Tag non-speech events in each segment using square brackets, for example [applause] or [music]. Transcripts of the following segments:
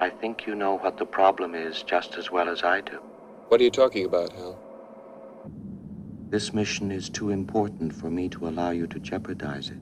I think you know what the problem is just as well as I do. What are you talking about, Hal? This mission is too important for me to allow you to jeopardize it.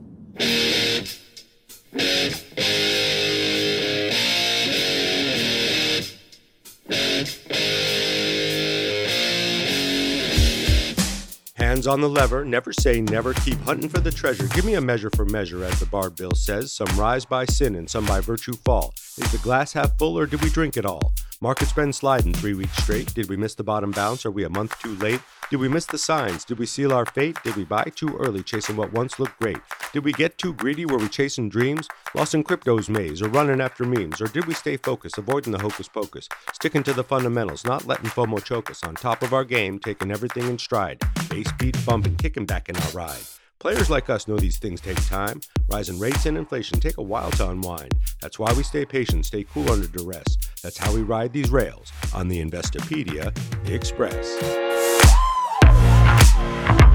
On the lever, never say never, keep hunting for the treasure. Give me a measure for measure, as the Bard Bill says. Some rise by sin and some by virtue fall. Is the glass half full or do we drink it all? Market's been sliding three weeks straight. Did we miss the bottom bounce? Are we a month too late? Did we miss the signs? Did we seal our fate? Did we buy too early, chasing what once looked great? Did we get too greedy? Were we chasing dreams? Lost in crypto's maze, or running after memes? Or did we stay focused, avoiding the hocus pocus? Sticking to the fundamentals, not letting FOMO choke us. On top of our game, taking everything in stride. Base beat bumping, kicking back in our ride. Players like us know these things take time. Rising rates and inflation take a while to unwind. That's why we stay patient, stay cool under duress. That's how we ride these rails on the Investopedia Express.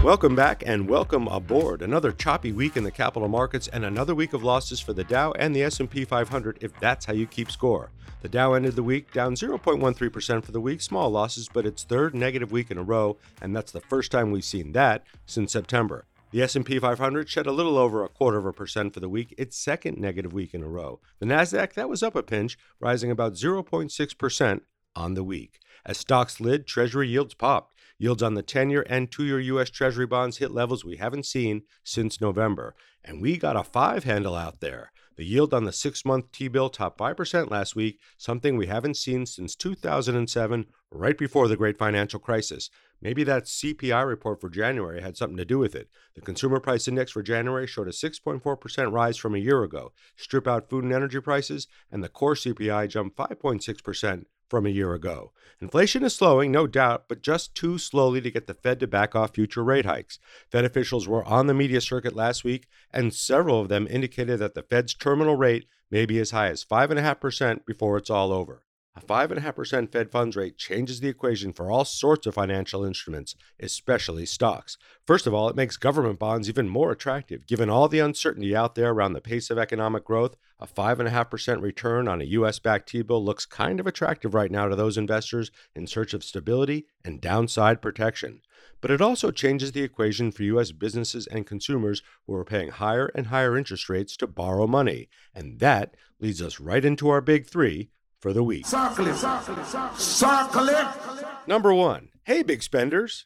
Welcome back and welcome aboard. Another choppy week in the capital markets and another week of losses for the Dow and the S&P 500 if that's how you keep score. The Dow ended the week down 0.13% for the week, small losses, but its third negative week in a row, and that's the first time we've seen that since September. The S&P 500 shed a little over a quarter of a percent for the week, its second negative week in a row. The Nasdaq that was up a pinch, rising about 0.6% on the week. As stocks slid, treasury yields popped. Yields on the 10 year and 2 year U.S. Treasury bonds hit levels we haven't seen since November. And we got a five handle out there. The yield on the six month T bill topped 5% last week, something we haven't seen since 2007, right before the great financial crisis. Maybe that CPI report for January had something to do with it. The Consumer Price Index for January showed a 6.4% rise from a year ago. Strip out food and energy prices, and the core CPI jumped 5.6% from a year ago. Inflation is slowing, no doubt, but just too slowly to get the Fed to back off future rate hikes. Fed officials were on the media circuit last week, and several of them indicated that the Fed's terminal rate may be as high as 5.5% before it's all over. A 5.5% Fed funds rate changes the equation for all sorts of financial instruments, especially stocks. First of all, it makes government bonds even more attractive. Given all the uncertainty out there around the pace of economic growth, a 5.5% return on a US backed T bill looks kind of attractive right now to those investors in search of stability and downside protection. But it also changes the equation for US businesses and consumers who are paying higher and higher interest rates to borrow money. And that leads us right into our big three for the week. Circle it, circle it, circle it. Circle it. Number one, hey, big spenders.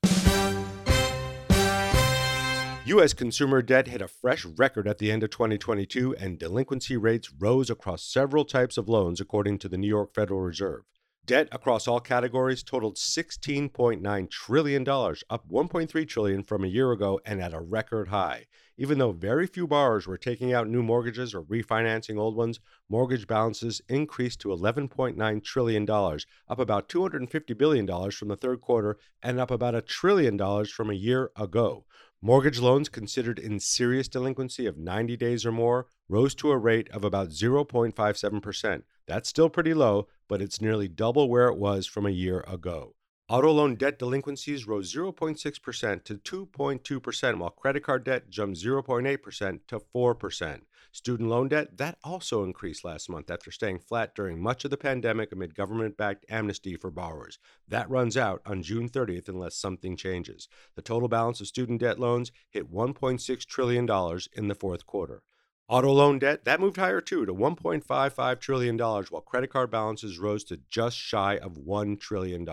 U.S. consumer debt hit a fresh record at the end of 2022, and delinquency rates rose across several types of loans, according to the New York Federal Reserve. Debt across all categories totaled $16.9 trillion, up 1.3 trillion from a year ago and at a record high. Even though very few borrowers were taking out new mortgages or refinancing old ones, mortgage balances increased to $11.9 trillion, up about $250 billion from the third quarter and up about a trillion dollars from a year ago. Mortgage loans considered in serious delinquency of 90 days or more rose to a rate of about 0.57%. That's still pretty low, but it's nearly double where it was from a year ago. Auto loan debt delinquencies rose 0.6% to 2.2%, while credit card debt jumped 0.8% to 4%. Student loan debt, that also increased last month after staying flat during much of the pandemic amid government backed amnesty for borrowers. That runs out on June 30th unless something changes. The total balance of student debt loans hit $1.6 trillion in the fourth quarter. Auto loan debt, that moved higher too to $1.55 trillion, while credit card balances rose to just shy of $1 trillion.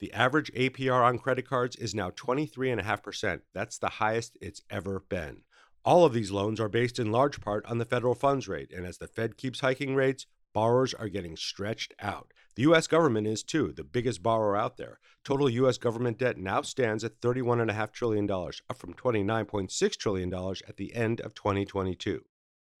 The average APR on credit cards is now 23.5%. That's the highest it's ever been. All of these loans are based in large part on the federal funds rate, and as the Fed keeps hiking rates, borrowers are getting stretched out. The U.S. government is too, the biggest borrower out there. Total U.S. government debt now stands at $31.5 trillion, up from $29.6 trillion at the end of 2022.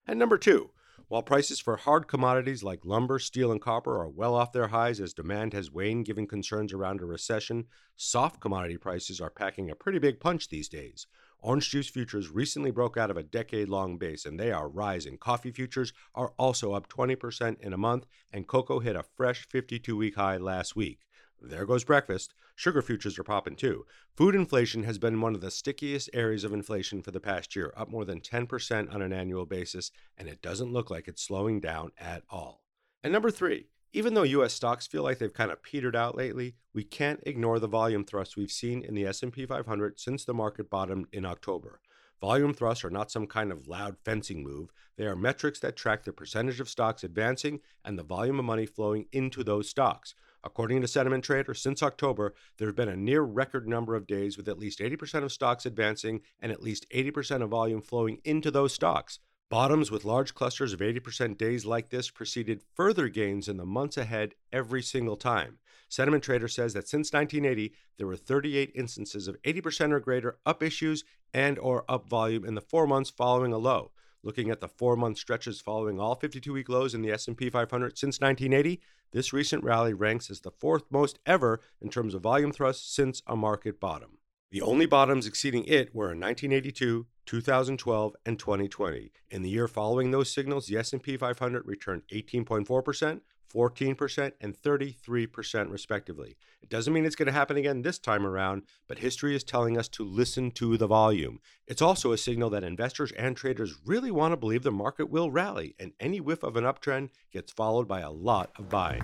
And number two, while prices for hard commodities like lumber, steel, and copper are well off their highs as demand has waned given concerns around a recession, soft commodity prices are packing a pretty big punch these days. Orange juice futures recently broke out of a decade long base and they are rising. Coffee futures are also up 20% in a month, and cocoa hit a fresh 52 week high last week. There goes breakfast. Sugar futures are popping too. Food inflation has been one of the stickiest areas of inflation for the past year, up more than 10% on an annual basis, and it doesn't look like it's slowing down at all. And number three, Even though US stocks feel like they've kind of petered out lately, we can't ignore the volume thrust we've seen in the S&P 500 since the market bottomed in October. Volume thrusts are not some kind of loud fencing move. They are metrics that track the percentage of stocks advancing and the volume of money flowing into those stocks. According to Sentiment Trader, since October, there have been a near record number of days with at least 80% of stocks advancing and at least 80% of volume flowing into those stocks. Bottoms with large clusters of 80% days like this preceded further gains in the months ahead every single time. Sentiment Trader says that since 1980, there were 38 instances of 80% or greater up issues and or up volume in the 4 months following a low. Looking at the 4-month stretches following all 52-week lows in the S&P 500 since 1980, this recent rally ranks as the fourth most ever in terms of volume thrust since a market bottom. The only bottoms exceeding it were in 1982, 2012, and 2020. In the year following those signals, the S&P 500 returned 18.4%, 14%, and 33% respectively. It doesn't mean it's going to happen again this time around, but history is telling us to listen to the volume. It's also a signal that investors and traders really want to believe the market will rally, and any whiff of an uptrend gets followed by a lot of buying.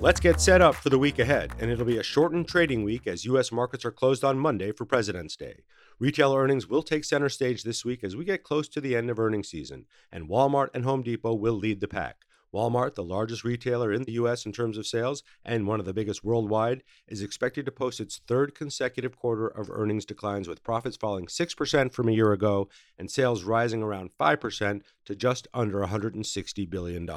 Let's get set up for the week ahead, and it'll be a shortened trading week as U.S. markets are closed on Monday for President's Day. Retail earnings will take center stage this week as we get close to the end of earnings season, and Walmart and Home Depot will lead the pack. Walmart, the largest retailer in the U.S. in terms of sales and one of the biggest worldwide, is expected to post its third consecutive quarter of earnings declines, with profits falling 6% from a year ago and sales rising around 5% to just under $160 billion.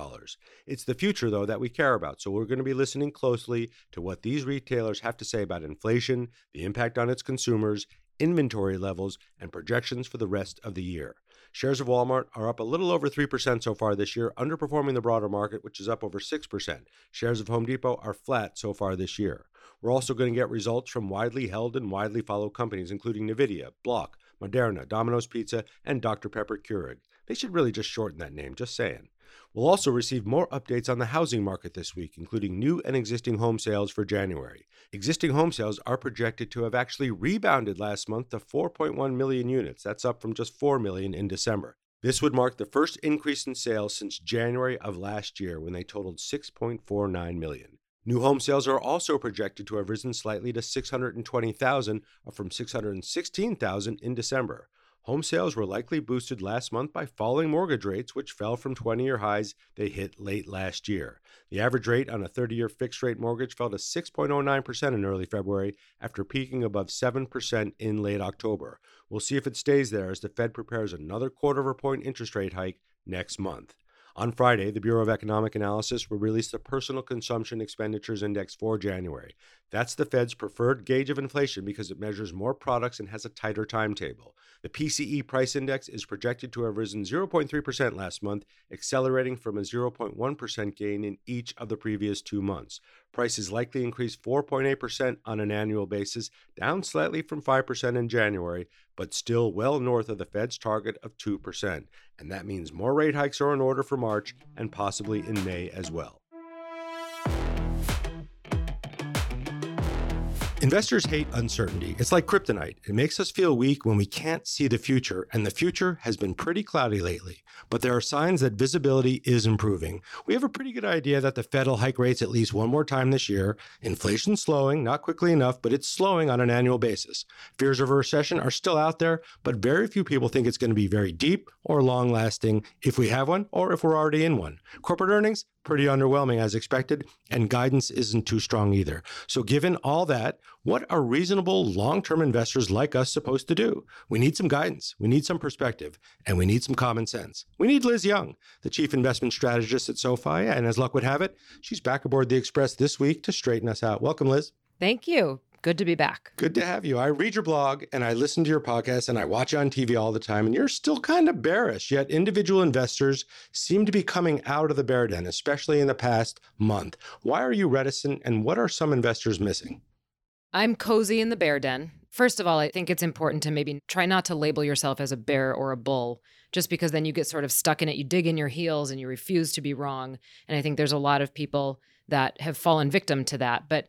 It's the future, though, that we care about, so we're going to be listening closely to what these retailers have to say about inflation, the impact on its consumers, inventory levels, and projections for the rest of the year. Shares of Walmart are up a little over 3% so far this year, underperforming the broader market, which is up over 6%. Shares of Home Depot are flat so far this year. We're also going to get results from widely held and widely followed companies, including NVIDIA, Block, Moderna, Domino's Pizza, and Dr. Pepper Keurig. They should really just shorten that name, just saying. We'll also receive more updates on the housing market this week, including new and existing home sales for January. Existing home sales are projected to have actually rebounded last month to 4.1 million units. That's up from just 4 million in December. This would mark the first increase in sales since January of last year when they totaled 6.49 million. New home sales are also projected to have risen slightly to 620,000, up from 616,000 in December. Home sales were likely boosted last month by falling mortgage rates, which fell from 20 year highs they hit late last year. The average rate on a 30 year fixed rate mortgage fell to 6.09% in early February after peaking above 7% in late October. We'll see if it stays there as the Fed prepares another quarter of a point interest rate hike next month. On Friday, the Bureau of Economic Analysis will release the Personal Consumption Expenditures Index for January. That's the Fed's preferred gauge of inflation because it measures more products and has a tighter timetable. The PCE price index is projected to have risen 0.3% last month, accelerating from a 0.1% gain in each of the previous two months. Prices likely increased 4.8% on an annual basis, down slightly from 5% in January, but still well north of the Fed's target of 2%. And that means more rate hikes are in order for March and possibly in May as well. Investors hate uncertainty. It's like kryptonite. It makes us feel weak when we can't see the future, and the future has been pretty cloudy lately. But there are signs that visibility is improving. We have a pretty good idea that the Fed will hike rates at least one more time this year. Inflation's slowing, not quickly enough, but it's slowing on an annual basis. Fears of a recession are still out there, but very few people think it's going to be very deep or long lasting if we have one or if we're already in one. Corporate earnings, pretty underwhelming as expected, and guidance isn't too strong either. So, given all that, what are reasonable long term investors like us supposed to do? We need some guidance, we need some perspective, and we need some common sense. We need Liz Young, the chief investment strategist at SoFi, and as luck would have it, she's back aboard the Express this week to straighten us out. Welcome, Liz. Thank you. Good to be back. Good to have you. I read your blog and I listen to your podcast and I watch you on TV all the time, and you're still kind of bearish, yet individual investors seem to be coming out of the bear den, especially in the past month. Why are you reticent and what are some investors missing? I'm cozy in the bear den. First of all, I think it's important to maybe try not to label yourself as a bear or a bull, just because then you get sort of stuck in it. You dig in your heels and you refuse to be wrong. And I think there's a lot of people that have fallen victim to that. But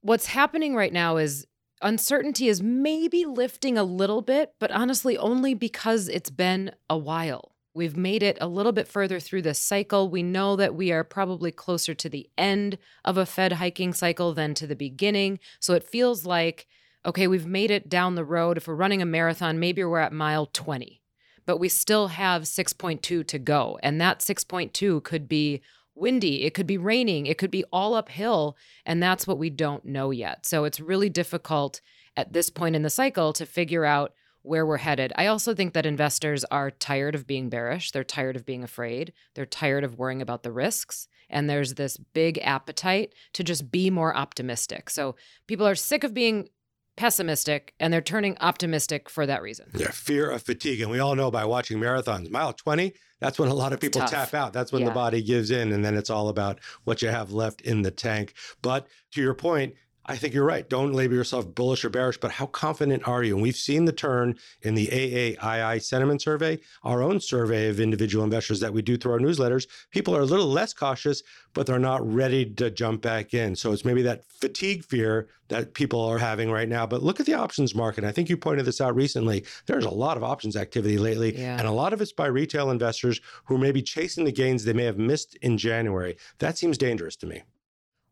what's happening right now is uncertainty is maybe lifting a little bit, but honestly, only because it's been a while. We've made it a little bit further through this cycle. We know that we are probably closer to the end of a Fed hiking cycle than to the beginning. So it feels like, okay, we've made it down the road. If we're running a marathon, maybe we're at mile 20, but we still have 6.2 to go. And that 6.2 could be windy, it could be raining, it could be all uphill. And that's what we don't know yet. So it's really difficult at this point in the cycle to figure out where we're headed. I also think that investors are tired of being bearish. They're tired of being afraid. They're tired of worrying about the risks. And there's this big appetite to just be more optimistic. So people are sick of being pessimistic and they're turning optimistic for that reason. Yeah, fear of fatigue. And we all know by watching marathons, mile 20, that's when a lot of people tap out. That's when Yeah. the body gives in. And then it's all about what you have left in the tank. But to your point, I think you're right. Don't label yourself bullish or bearish, but how confident are you? And we've seen the turn in the AAII sentiment survey, our own survey of individual investors that we do through our newsletters. People are a little less cautious, but they're not ready to jump back in. So it's maybe that fatigue fear that people are having right now. But look at the options market. I think you pointed this out recently. There's a lot of options activity lately, Yeah. and a lot of it's by retail investors who may be chasing the gains they may have missed in January. That seems dangerous to me.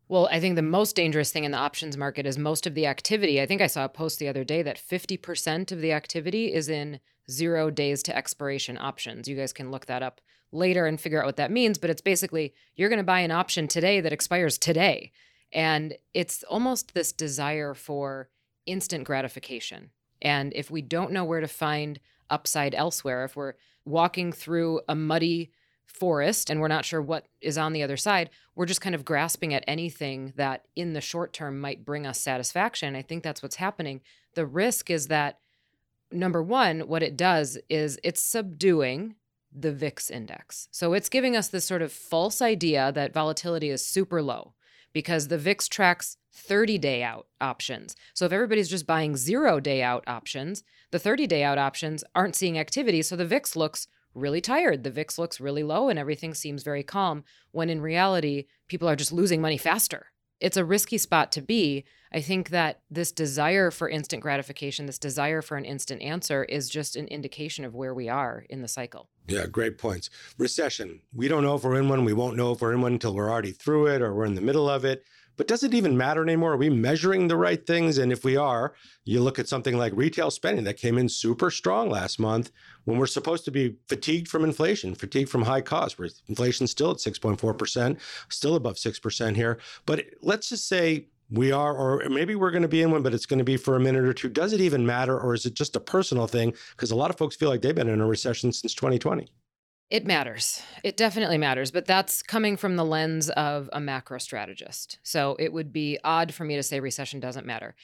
Well, I think the most dangerous thing in the options market is most of the activity. I think I saw a post the other day that 50% of the activity is in zero days to expiration options. You guys can look that up later and figure out what that means, but it's basically you're going to buy an option today that expires today. And it's almost this desire for instant gratification. And if we don't know where to find upside elsewhere, if we're walking through a muddy forest and we're not sure what is on the other side, we're just kind of grasping at anything that in the short term might bring us satisfaction. I think that's what's happening. The risk is that number one, what it does is it's subduing the VIX index. So it's giving us this sort of false idea that volatility is super low because the VIX tracks 30 day out options. So if everybody's just buying zero day out options, the 30 day out options aren't seeing activity. So the VIX looks really tired. The VIX looks really low and everything seems very calm when in reality, people are just losing money faster. It's a risky spot to be. I think that this desire for instant gratification, this desire for an instant answer is just an indication of where we are in the cycle. Yeah, great points. Recession. We don't know if we're in one. We won't know if we're in one until we're already through it or we're in the middle of it. But does it even matter anymore? Are we measuring the right things? And if we are, you look at something like retail spending that came in super strong last month when we're supposed to be fatigued from inflation, fatigued from high costs, where inflation's still at 6.4%, still above 6% here. But let's just say we are, or maybe we're going to be in one, but it's going to be for a minute or two. Does it even matter, or is it just a personal thing? Because a lot of folks feel like they've been in a recession since 2020. It matters. It definitely matters, but that's coming from the lens of a macro strategist. So it would be odd for me to say recession doesn't matter.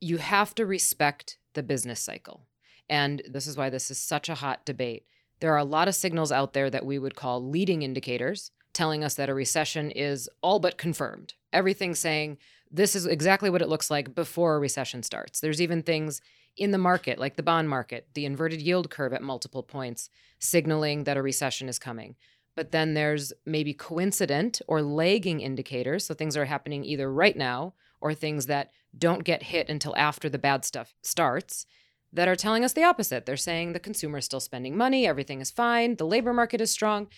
You have to respect the business cycle. And this is why this is such a hot debate. There are a lot of signals out there that we would call leading indicators telling us that a recession is all but confirmed. Everything's saying this is exactly what it looks like before a recession starts. There's even things in the market, like the bond market, the inverted yield curve at multiple points, signaling that a recession is coming. But then there's maybe coincident or lagging indicators. So things are happening either right now or things that don't get hit until after the bad stuff starts that are telling us the opposite. They're saying the consumer is still spending money, everything is fine, the labor market is strong.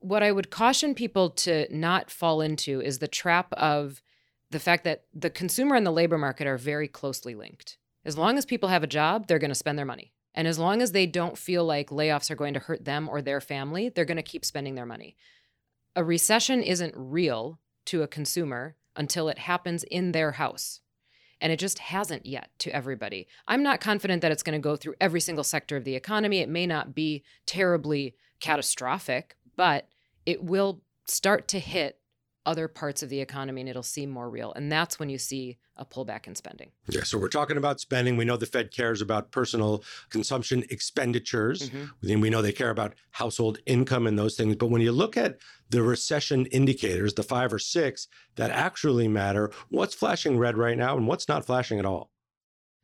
What I would caution people to not fall into is the trap of the fact that the consumer and the labor market are very closely linked. As long as people have a job, they're going to spend their money. And as long as they don't feel like layoffs are going to hurt them or their family, they're going to keep spending their money. A recession isn't real to a consumer until it happens in their house. And it just hasn't yet to everybody. I'm not confident that it's going to go through every single sector of the economy. It may not be terribly catastrophic, but it will start to hit other parts of the economy and it'll seem more real. And that's when you see a pullback in spending. Yeah, so we're talking about spending. We know the Fed cares about personal consumption expenditures. Mhm. Then we know they care about household income and those things. But when you look at the recession indicators, the five or six that actually matter, what's flashing red right now and what's not flashing at all?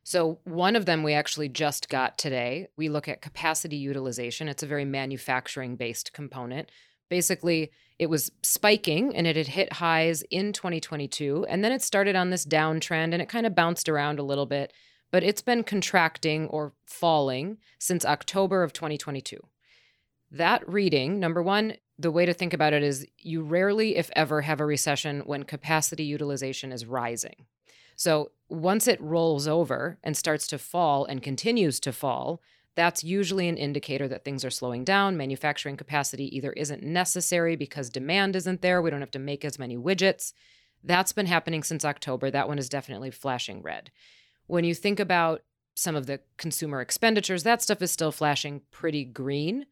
So, one of them we actually just got today. We look at capacity utilization. It's a very manufacturing based component. Basically, it was spiking and it had hit highs in 2022. And then it started on this downtrend and it kind of bounced around a little bit, but it's been contracting or falling since October of 2022. That reading, number one, the way to think about it is you rarely, if ever, have a recession when capacity utilization is rising. So once it rolls over and starts to fall and continues to fall, that's usually an indicator that things are slowing down. Manufacturing capacity either isn't necessary because demand isn't there, we don't have to make as many widgets. That's been happening since October. That one is definitely flashing red. When you think about some of the consumer expenditures, that stuff is still flashing pretty green.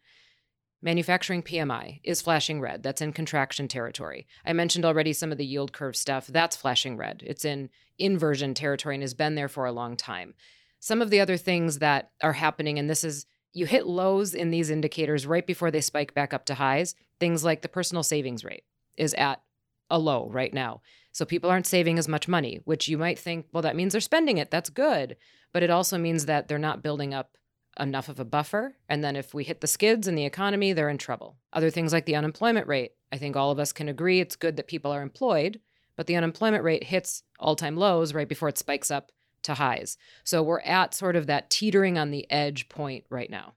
Manufacturing PMI is flashing red. That's in contraction territory. I mentioned already some of the yield curve stuff. That's flashing red. It's in inversion territory and has been there for a long time. Some of the other things that are happening, and this is you hit lows in these indicators right before they spike back up to highs. Things like the personal savings rate is at a low right now. So people aren't saving as much money, which you might think, well, that means they're spending it. That's good. But it also means that they're not building up enough of a buffer. And then if we hit the skids in the economy, they're in trouble. Other things like the unemployment rate, I think all of us can agree it's good that people are employed, but the unemployment rate hits all time lows right before it spikes up to highs. So we're at sort of that teetering on the edge point right now.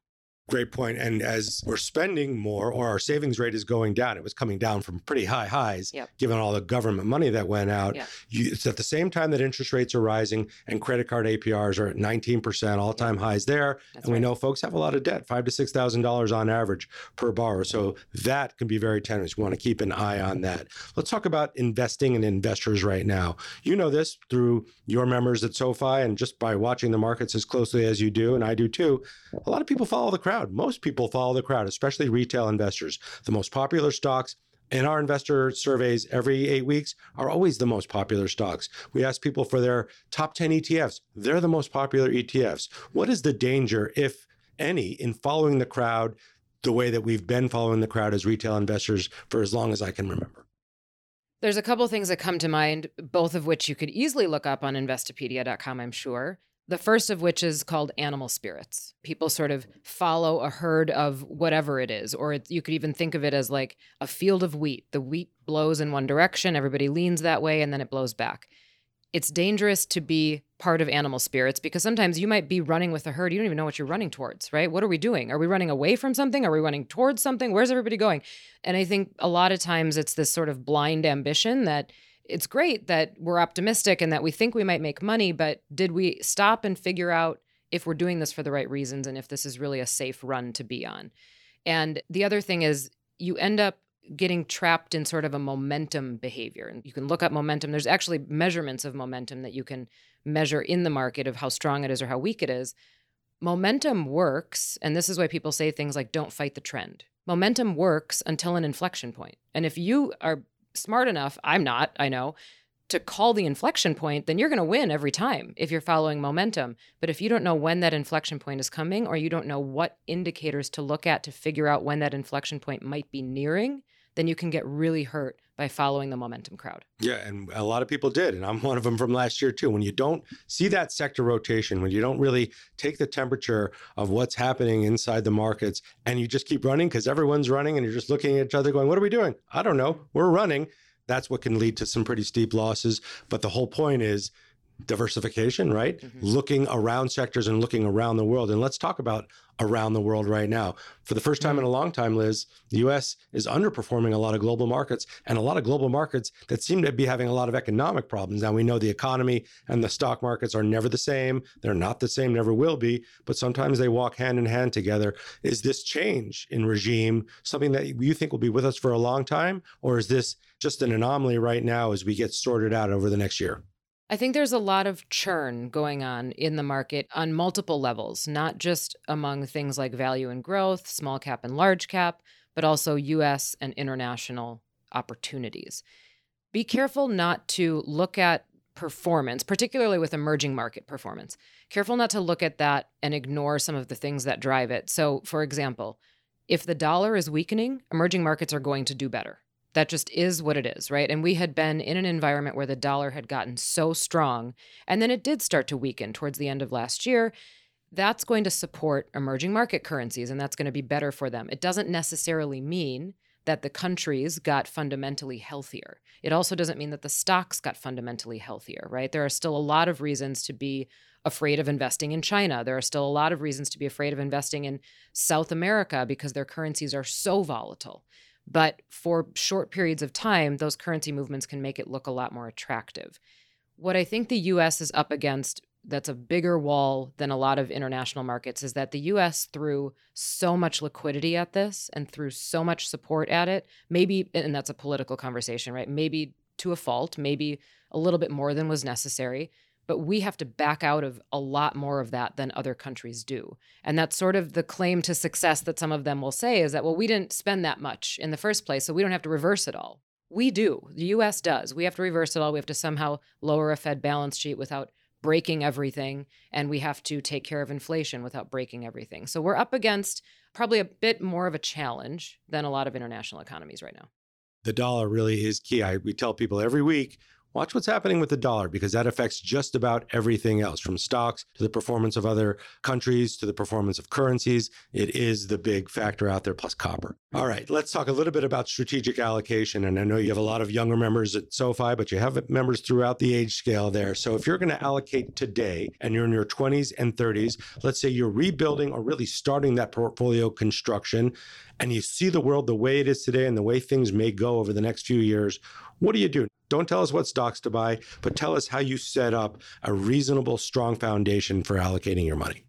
Great point. And as we're spending more or our savings rate is going down, it was coming down from pretty high highs, Yep. given all the government money that went out. Yeah. You, it's at the same time that interest rates are rising and credit card APRs are at 19%, all time highs there. That's and we right. know folks have a lot of debt, five to six thousand dollars on average per borrower. So that can be very tenuous. We want to keep an eye on that. Let's talk about investing and investors right now. You know this through your members at SoFi and just by watching the markets as closely as you do, and I do too. A lot of people follow the crowd. Most people follow the crowd, especially retail investors. The most popular stocks in our investor surveys every eight weeks are always the most popular stocks. We ask people for their top 10 ETFs. They're the most popular ETFs. What is the danger, if any, in following the crowd the way that we've been following the crowd as retail investors for as long as I can remember? There's a couple things that come to mind, both of which you could easily look up on investopedia.com, I'm sure. The first of which is called animal spirits. People sort of follow a herd of whatever it is, or it, you could even think of it as like a field of wheat. The wheat blows in one direction, everybody leans that way, and then it blows back. It's dangerous to be part of animal spirits because sometimes you might be running with a herd. You don't even know what you're running towards, right? What are we doing? Are we running away from something? Are we running towards something? Where's everybody going? And I think a lot of times it's this sort of blind ambition that it's great that we're optimistic and that we think we might make money, but did we stop and figure out if we're doing this for the right reasons and if this is really a safe run to be on? And the other thing is you end up getting trapped in sort of a momentum behavior. And you can look up momentum. There's actually measurements of momentum that you can measure in the market of how strong it is or how weak it is. Momentum works, and this is why people say things like don't fight the trend. Momentum works until an inflection point. And if you are smart enough, I'm not, I know, to call the inflection point, then you're going to win every time if you're following momentum. But if you don't know when that inflection point is coming, or you don't know what indicators to look at to figure out when that inflection point might be nearing, then you can get really hurt by following the momentum crowd. Yeah, and a lot of people did, and I'm one of them from last year too. When you don't see that sector rotation, when you don't really take the temperature of what's happening inside the markets, and you just keep running because everyone's running, and you're just looking at each other, going, "What are we doing? I don't know. We're running." That's what can lead to some pretty steep losses. But the whole point is diversification, right? Mm-hmm. Looking around sectors and looking around the world. And let's talk about around the world right now. For the first time in mm-hmm. a long time, Liz, the US is underperforming a lot of global markets and a lot of global markets that seem to be having a lot of economic problems. Now, we know the economy and the stock markets are never the same. They're not the same, never will be, but sometimes they walk hand in hand together. Is this change in regime something that you think will be with us for a long time? Or is this just an anomaly right now as we get sorted out over the next year? I think there's a lot of churn going on in the market on multiple levels, not just among things like value and growth, small cap and large cap, but also US and international opportunities. Be careful not to look at performance, particularly with emerging market performance. Careful not to look at that and ignore some of the things that drive it. So, for example, if the dollar is weakening, emerging markets are going to do better. That just is what it is, right? And we had been in an environment where the dollar had gotten so strong, and then it did start to weaken towards the end of last year. That's going to support emerging market currencies, and that's going to be better for them. It doesn't necessarily mean that the countries got fundamentally healthier. It also doesn't mean that the stocks got fundamentally healthier, right? There are still a lot of reasons to be afraid of investing in China. There are still a lot of reasons to be afraid of investing in South America because their currencies are so volatile. But for short periods of time, those currency movements can make it look a lot more attractive. What I think the US is up against that's a bigger wall than a lot of international markets is that the US threw so much liquidity at this and threw so much support at it. Maybe, and that's a political conversation, right? Maybe to a fault, maybe a little bit more than was necessary. But we have to back out of a lot more of that than other countries do. And that's sort of the claim to success that some of them will say is that, well, we didn't spend that much in the first place, so we don't have to reverse it all. We do. The US does. We have to reverse it all. We have to somehow lower a Fed balance sheet without breaking everything and we have to take care of inflation without breaking everything. So we're up against probably a bit more of a challenge than a lot of international economies right now. The dollar really is key. I, we tell people every week Watch what's happening with the dollar because that affects just about everything else from stocks to the performance of other countries to the performance of currencies. It is the big factor out there, plus copper. All right, let's talk a little bit about strategic allocation. And I know you have a lot of younger members at SoFi, but you have members throughout the age scale there. So if you're going to allocate today and you're in your 20s and 30s, let's say you're rebuilding or really starting that portfolio construction and you see the world the way it is today and the way things may go over the next few years, what do you do? Don't tell us what stocks to buy, but tell us how you set up a reasonable, strong foundation for allocating your money.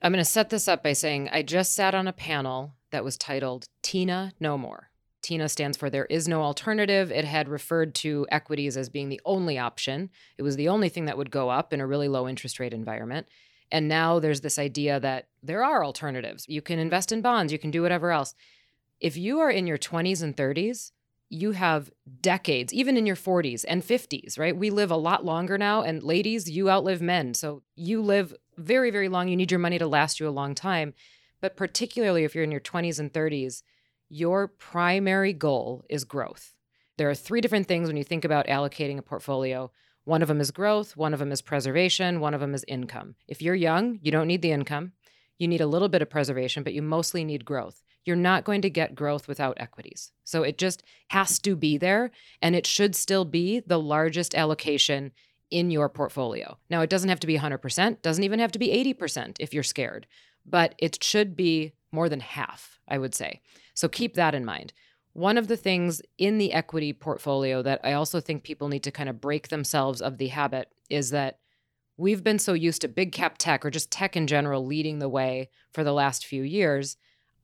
I'm going to set this up by saying I just sat on a panel that was titled TINA No More. TINA stands for There Is No Alternative. It had referred to equities as being the only option. It was the only thing that would go up in a really low interest rate environment. And now there's this idea that there are alternatives. You can invest in bonds, you can do whatever else. If you are in your 20s and 30s, you have decades, even in your 40s and 50s, right? We live a lot longer now. And ladies, you outlive men. So you live very, very long. You need your money to last you a long time. But particularly if you're in your 20s and 30s, your primary goal is growth. There are three different things when you think about allocating a portfolio. One of them is growth, one of them is preservation, one of them is income. If you're young, you don't need the income. You need a little bit of preservation, but you mostly need growth you're not going to get growth without equities. So it just has to be there and it should still be the largest allocation in your portfolio. Now, it doesn't have to be 100%, doesn't even have to be 80% if you're scared, but it should be more than half, I would say. So keep that in mind. One of the things in the equity portfolio that I also think people need to kind of break themselves of the habit is that we've been so used to big cap tech or just tech in general leading the way for the last few years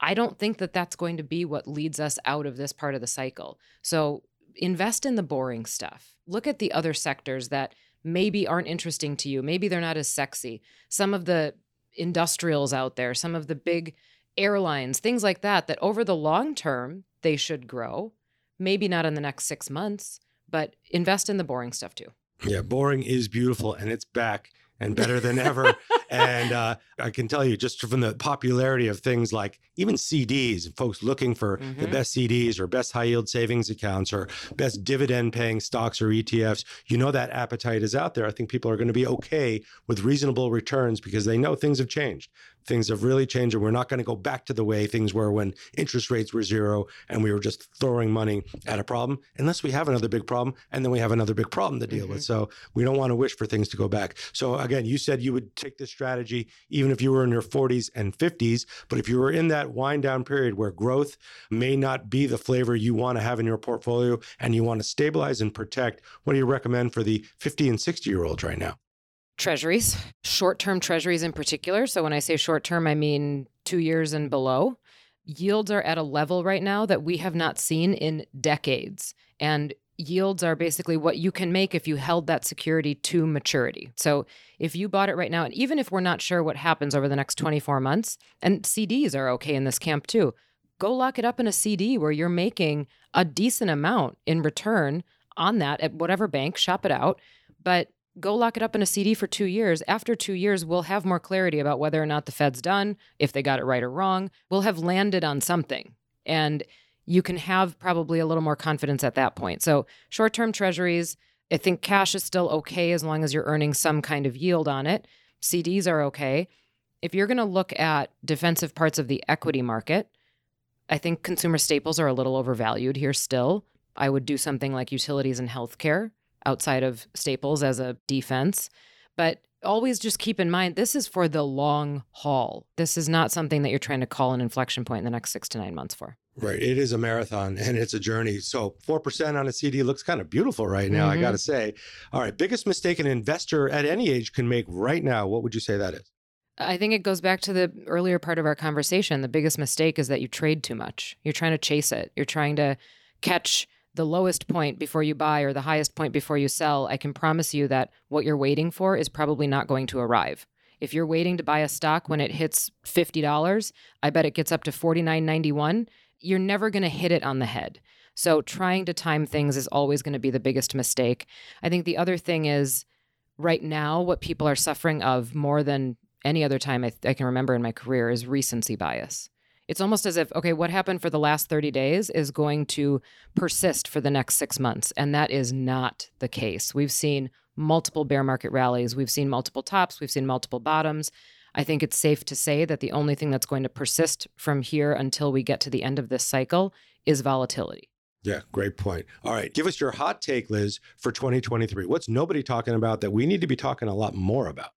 I don't think that that's going to be what leads us out of this part of the cycle. So invest in the boring stuff. Look at the other sectors that maybe aren't interesting to you. Maybe they're not as sexy. Some of the industrials out there, some of the big airlines, things like that, that over the long term, they should grow. Maybe not in the next six months, but invest in the boring stuff too. Yeah, boring is beautiful and it's back and better than ever. [laughs] and uh, I can tell you, just from the popularity of things like even CDs, folks looking for mm-hmm. the best CDs or best high yield savings accounts or best dividend paying stocks or ETFs, you know that appetite is out there. I think people are going to be okay with reasonable returns because they know things have changed. Things have really changed, and we're not going to go back to the way things were when interest rates were zero and we were just throwing money at a problem, unless we have another big problem, and then we have another big problem to deal mm-hmm. with. So we don't want to wish for things to go back. So again, you said you would take this strategy even if you were in your 40s and 50s, but if you were in that wind down period where growth may not be the flavor you want to have in your portfolio and you want to stabilize and protect, what do you recommend for the 50 and 60 year olds right now? Treasuries, short term treasuries in particular. So when I say short term, I mean two years and below. Yields are at a level right now that we have not seen in decades. And yields are basically what you can make if you held that security to maturity. So if you bought it right now, and even if we're not sure what happens over the next 24 months, and CDs are okay in this camp too, go lock it up in a CD where you're making a decent amount in return on that at whatever bank, shop it out. But go lock it up in a CD for two years. After two years, we'll have more clarity about whether or not the Fed's done, if they got it right or wrong. We'll have landed on something. And you can have probably a little more confidence at that point. So, short term treasuries, I think cash is still okay as long as you're earning some kind of yield on it. CDs are okay. If you're going to look at defensive parts of the equity market, I think consumer staples are a little overvalued here still. I would do something like utilities and healthcare outside of staples as a defense. But always just keep in mind this is for the long haul. This is not something that you're trying to call an inflection point in the next six to nine months for. Right. It is a marathon and it's a journey. So 4% on a CD looks kind of beautiful right now, mm-hmm. I got to say. All right. Biggest mistake an investor at any age can make right now. What would you say that is? I think it goes back to the earlier part of our conversation. The biggest mistake is that you trade too much. You're trying to chase it, you're trying to catch the lowest point before you buy or the highest point before you sell, I can promise you that what you're waiting for is probably not going to arrive. If you're waiting to buy a stock when it hits $50, I bet it gets up to $49.91. You're never going to hit it on the head. So trying to time things is always going to be the biggest mistake. I think the other thing is right now, what people are suffering of more than any other time I, th- I can remember in my career is recency bias. It's almost as if, okay, what happened for the last 30 days is going to persist for the next six months. And that is not the case. We've seen multiple bear market rallies, we've seen multiple tops, we've seen multiple bottoms. I think it's safe to say that the only thing that's going to persist from here until we get to the end of this cycle is volatility. Yeah, great point. All right, give us your hot take, Liz, for 2023. What's nobody talking about that we need to be talking a lot more about?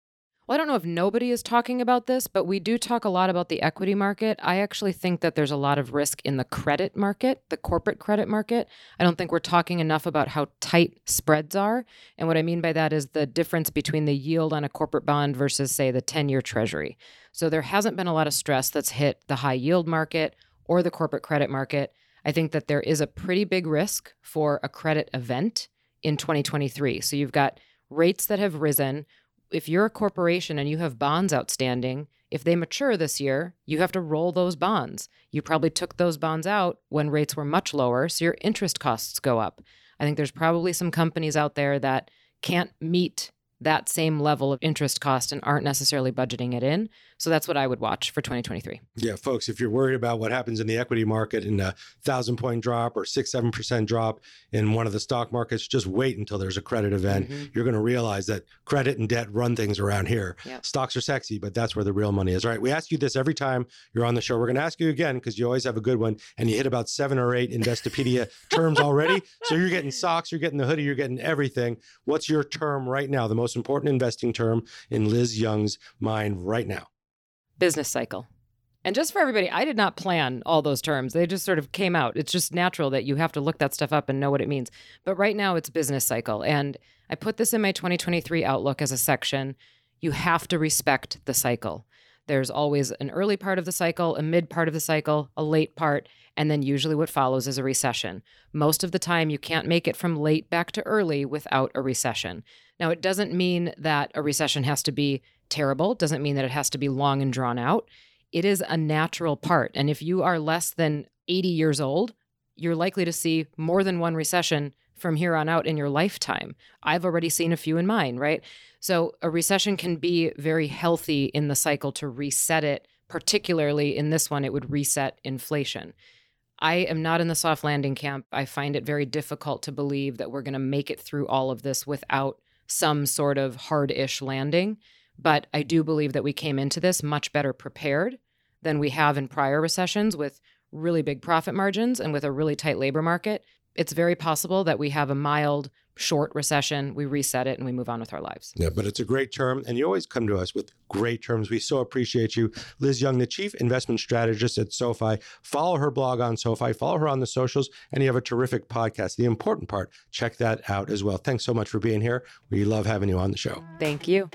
Well, I don't know if nobody is talking about this, but we do talk a lot about the equity market. I actually think that there's a lot of risk in the credit market, the corporate credit market. I don't think we're talking enough about how tight spreads are. And what I mean by that is the difference between the yield on a corporate bond versus, say, the 10 year treasury. So there hasn't been a lot of stress that's hit the high yield market or the corporate credit market. I think that there is a pretty big risk for a credit event in 2023. So you've got rates that have risen if you're a corporation and you have bonds outstanding, if they mature this year, you have to roll those bonds. You probably took those bonds out when rates were much lower, so your interest costs go up. I think there's probably some companies out there that can't meet that same level of interest cost and aren't necessarily budgeting it in. So that's what I would watch for 2023. Yeah, folks, if you're worried about what happens in the equity market in a thousand point drop or six, seven percent drop in one of the stock markets, just wait until there's a credit event. Mm-hmm. You're going to realize that credit and debt run things around here. Yep. Stocks are sexy, but that's where the real money is. All right. We ask you this every time you're on the show. We're going to ask you again because you always have a good one and you hit about seven or eight Investopedia [laughs] terms already. So you're getting socks, you're getting the hoodie, you're getting everything. What's your term right now? The most important investing term in Liz Young's mind right now? Business cycle. And just for everybody, I did not plan all those terms. They just sort of came out. It's just natural that you have to look that stuff up and know what it means. But right now it's business cycle. And I put this in my 2023 outlook as a section. You have to respect the cycle. There's always an early part of the cycle, a mid part of the cycle, a late part, and then usually what follows is a recession. Most of the time, you can't make it from late back to early without a recession. Now, it doesn't mean that a recession has to be terrible. Doesn't mean that it has to be long and drawn out. It is a natural part. And if you are less than 80 years old, you're likely to see more than one recession from here on out in your lifetime. I've already seen a few in mine, right? So a recession can be very healthy in the cycle to reset it, particularly in this one, it would reset inflation. I am not in the soft landing camp. I find it very difficult to believe that we're going to make it through all of this without some sort of hard ish landing. But I do believe that we came into this much better prepared than we have in prior recessions with really big profit margins and with a really tight labor market. It's very possible that we have a mild, short recession, we reset it, and we move on with our lives. Yeah, but it's a great term. And you always come to us with great terms. We so appreciate you. Liz Young, the chief investment strategist at SoFi. Follow her blog on SoFi, follow her on the socials, and you have a terrific podcast. The important part, check that out as well. Thanks so much for being here. We love having you on the show. Thank you.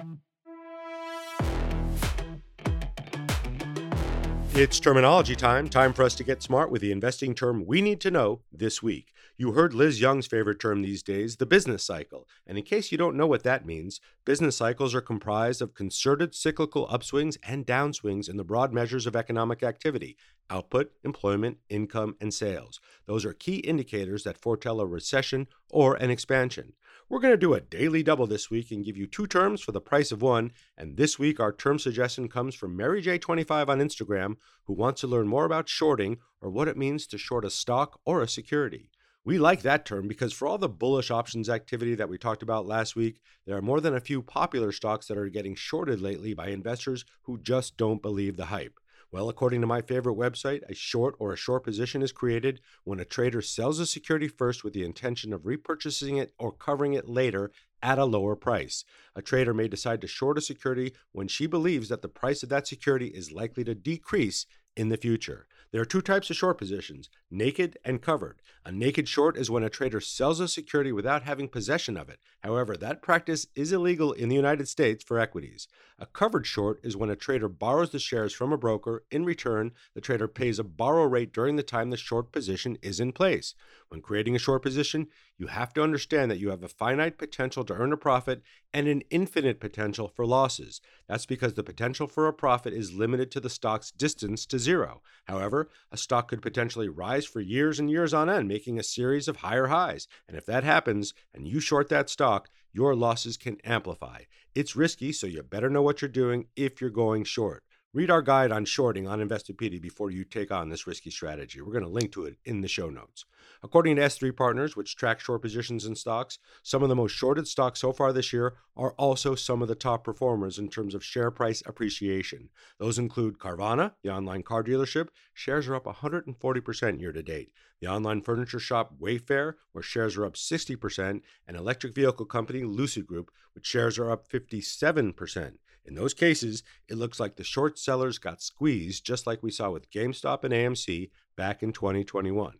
It's terminology time. Time for us to get smart with the investing term we need to know this week. You heard Liz Young's favorite term these days, the business cycle. And in case you don't know what that means, business cycles are comprised of concerted cyclical upswings and downswings in the broad measures of economic activity output, employment, income, and sales. Those are key indicators that foretell a recession or an expansion. We're going to do a daily double this week and give you two terms for the price of one. And this week, our term suggestion comes from Mary J25 on Instagram, who wants to learn more about shorting or what it means to short a stock or a security. We like that term because for all the bullish options activity that we talked about last week, there are more than a few popular stocks that are getting shorted lately by investors who just don't believe the hype. Well, according to my favorite website, a short or a short position is created when a trader sells a security first with the intention of repurchasing it or covering it later at a lower price. A trader may decide to short a security when she believes that the price of that security is likely to decrease in the future. There are two types of short positions naked and covered. A naked short is when a trader sells a security without having possession of it. However, that practice is illegal in the United States for equities. A covered short is when a trader borrows the shares from a broker. In return, the trader pays a borrow rate during the time the short position is in place. When creating a short position, you have to understand that you have a finite potential to earn a profit and an infinite potential for losses. That's because the potential for a profit is limited to the stock's distance to zero. However, a stock could potentially rise for years and years on end, making a series of higher highs. And if that happens and you short that stock, your losses can amplify. It's risky, so you better know what you're doing if you're going short. Read our guide on shorting on Investopedia before you take on this risky strategy. We're going to link to it in the show notes. According to S3 Partners, which tracks short positions in stocks, some of the most shorted stocks so far this year are also some of the top performers in terms of share price appreciation. Those include Carvana, the online car dealership. Shares are up 140% year to date. The online furniture shop Wayfair, where shares are up 60%, and electric vehicle company Lucid Group, which shares are up 57%. In those cases, it looks like the short sellers got squeezed, just like we saw with GameStop and AMC back in 2021.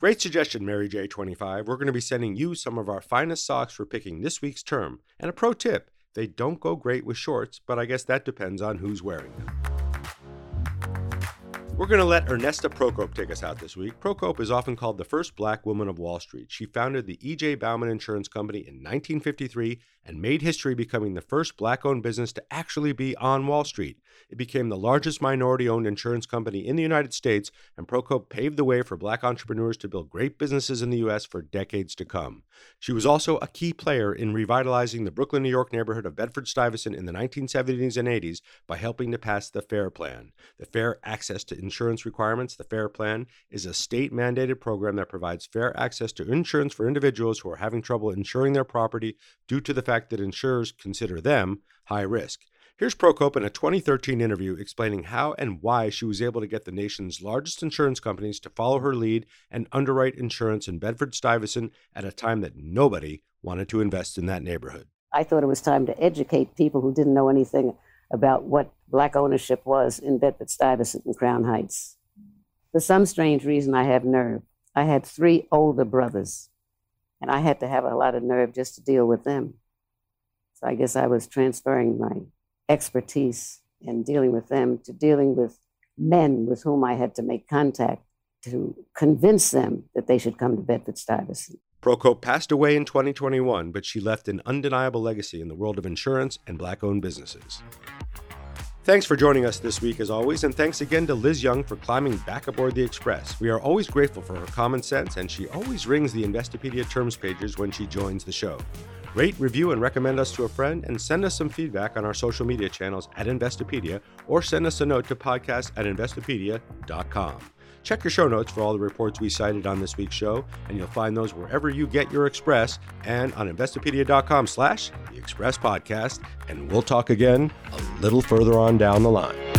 Great suggestion, Mary J25. We're going to be sending you some of our finest socks for picking this week's term. And a pro tip they don't go great with shorts, but I guess that depends on who's wearing them. We're going to let Ernesta Procope take us out this week. Procope is often called the first black woman of Wall Street. She founded the E.J. Bowman Insurance Company in 1953 and made history becoming the first black owned business to actually be on Wall Street. It became the largest minority owned insurance company in the United States, and Procope paved the way for black entrepreneurs to build great businesses in the U.S. for decades to come. She was also a key player in revitalizing the Brooklyn, New York neighborhood of Bedford Stuyvesant in the 1970s and 80s by helping to pass the FAIR Plan. The Fair Access to Insurance Requirements, the FAIR Plan, is a state mandated program that provides fair access to insurance for individuals who are having trouble insuring their property due to the fact that insurers consider them high risk. Here's Procope in a 2013 interview explaining how and why she was able to get the nation's largest insurance companies to follow her lead and underwrite insurance in Bedford Stuyvesant at a time that nobody wanted to invest in that neighborhood. I thought it was time to educate people who didn't know anything about what black ownership was in Bedford Stuyvesant and Crown Heights. For some strange reason, I have nerve. I had three older brothers, and I had to have a lot of nerve just to deal with them. So I guess I was transferring my expertise in dealing with them to dealing with men with whom I had to make contact to convince them that they should come to Bedford Stuyvesant. Procope passed away in 2021, but she left an undeniable legacy in the world of insurance and black owned businesses. Thanks for joining us this week, as always, and thanks again to Liz Young for climbing back aboard the Express. We are always grateful for her common sense, and she always rings the Investopedia terms pages when she joins the show. Rate, review, and recommend us to a friend, and send us some feedback on our social media channels at Investopedia, or send us a note to podcast at Investopedia.com. Check your show notes for all the reports we cited on this week's show, and you'll find those wherever you get your Express and on Investopedia.com slash the Express Podcast. And we'll talk again a little further on down the line.